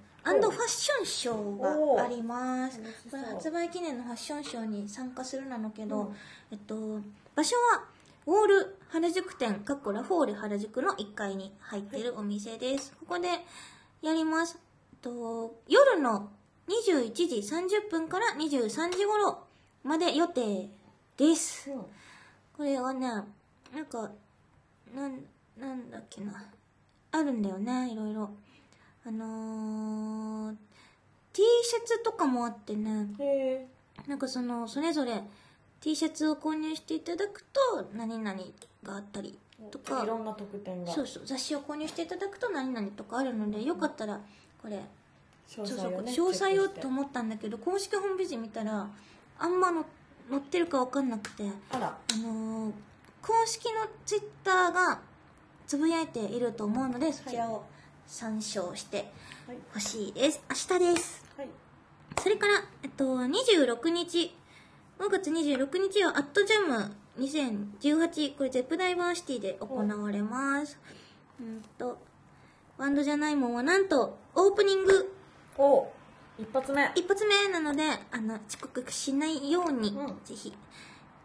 ファッションショーがあります。これ発売記念のファッションショーに参加するなのけど、うん。えっと、場所はウォール原宿店かっこラフォール原宿の1階に入っているお店です、ここでやります。えっと夜の21時30分から23時頃まで予定です。うん。これはねなんかなんなんだっけな。あるんだよねいろいろあのー、T シャツとかもあってね。なんかそのそれぞれ T シャツを購入していただくと何々があったりとか。いろんな特典が。そうそう。雑誌を購入していただくと何々とかあるのでよかったらこれ詳そうそう細をと思ったんだけど公式ホームページ見たらあんまの載ってるか分かんなくてあのー公式のツイッターがつぶやいていると思うのでそちらを参照してはいほしいです。明日です。はい。それから、えっと、26日。5月26日はアットジャム。2018これゼップダイバーシティで行われます。うんとバンドじゃないもんはなんとオープニング。お一発目。一発目なのであの遅刻しないように、うん。ぜひ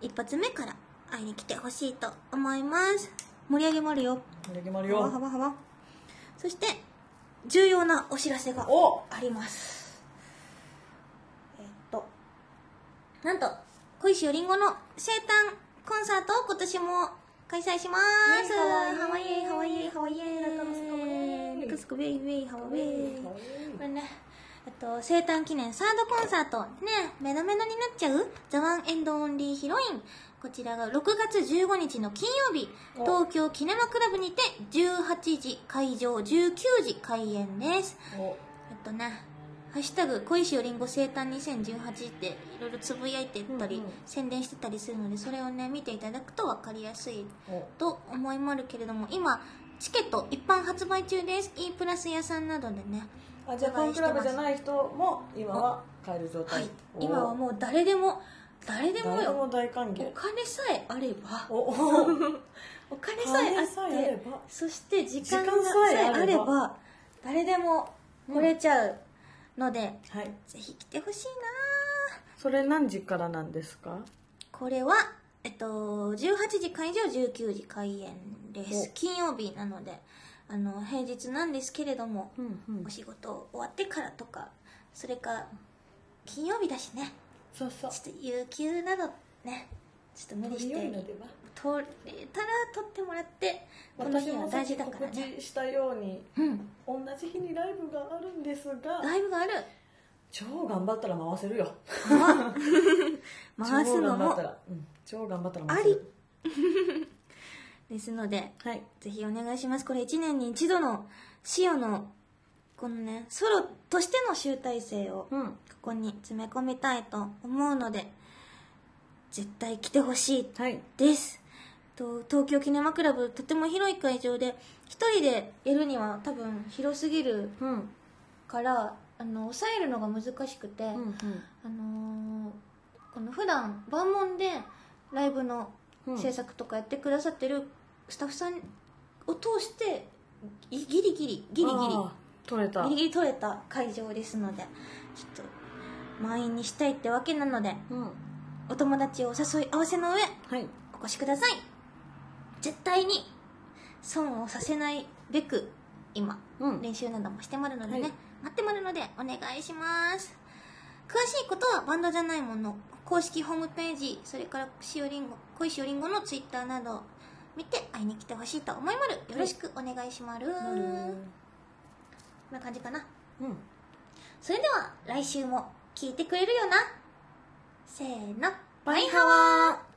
一発目から会いに来てほしいと思います。盛り上げもあるよ。盛り上げまるはわよ。はわはわそして重要なお知らせがお。あります。えっとなんと小石よりんごの生誕コンサートを今年も開催します。イェイハワイハワイハワイハワイラカスコベイウェイハワイこれねえっと生誕記念サードコンサートねメロメロになっちゃうザワンエンドオンリーヒロインこちらが6月15日の金曜日お。東京キネマクラブにて18時会場19時開演です。お。えっとねハッシュタグ小石よりんご生誕2018っていろいろつぶやいてったり、うんうん。宣伝してたりするのでそれをね見ていただくと分かりやすいお。と思いまるけれども今チケット一般発売中です。E プラス屋さんなどでね。あじゃあファンクラブじゃない人も今は買える状態、はい。お。今はもう誰でも誰でもよ。お迎。金さえあれば。おお。お金さえあってれば。そして時間ささええあれば。ば誰でも来れちゃうので、はい。ぜひ来てほしいな。それ何時からなんですか？これはえっと18時会場19時開演です。お。金曜日なのであの平日なんですけれども、うんうん。お仕事終わってからとかそれか金曜日だしねそうそう。ちょっと有給などねちょっと無理して取れたら取ってもらってこの日は大事だから告ね知したようにうん。同じ日にライブがあるんですがライブがある。超頑張ったら回せるよ。回すの超頑張っもたら、うん、超頑張ったら回せる。ですのではい。ぜひお願いします。これ1年に一度のシオのこのねソロとしての集大成をうん。ここに詰め込みたいと思うので絶対来てほしいはい。ですと東京キネマクラブとても広い会場で一人でやるには多分広すぎるうん。からあの抑えるのが難しくて、うんあのーこの普段万門でライブのうん。制作とかやってくださってるスタッフさんを通してギリギリギリギリ取れた。ギリギリ取れた。会場ですのでちょっと満員にしたいってわけなのでうん。お友達をお誘い合わせの上はい。お越しください。絶対に損をさせないべく今、うん。練習などもしてまるのでね、はい。待ってまるのでお願いします。詳しいことはバンドじゃないもの公式ホームページそれからしおりんご小石おりんごのツイッターなどを見て会いに来てほしいと思いまるよろしくお願いしまる、こんな感じかな。うん。それでは来週も聞いてくれるよな。せーの。バイハワー。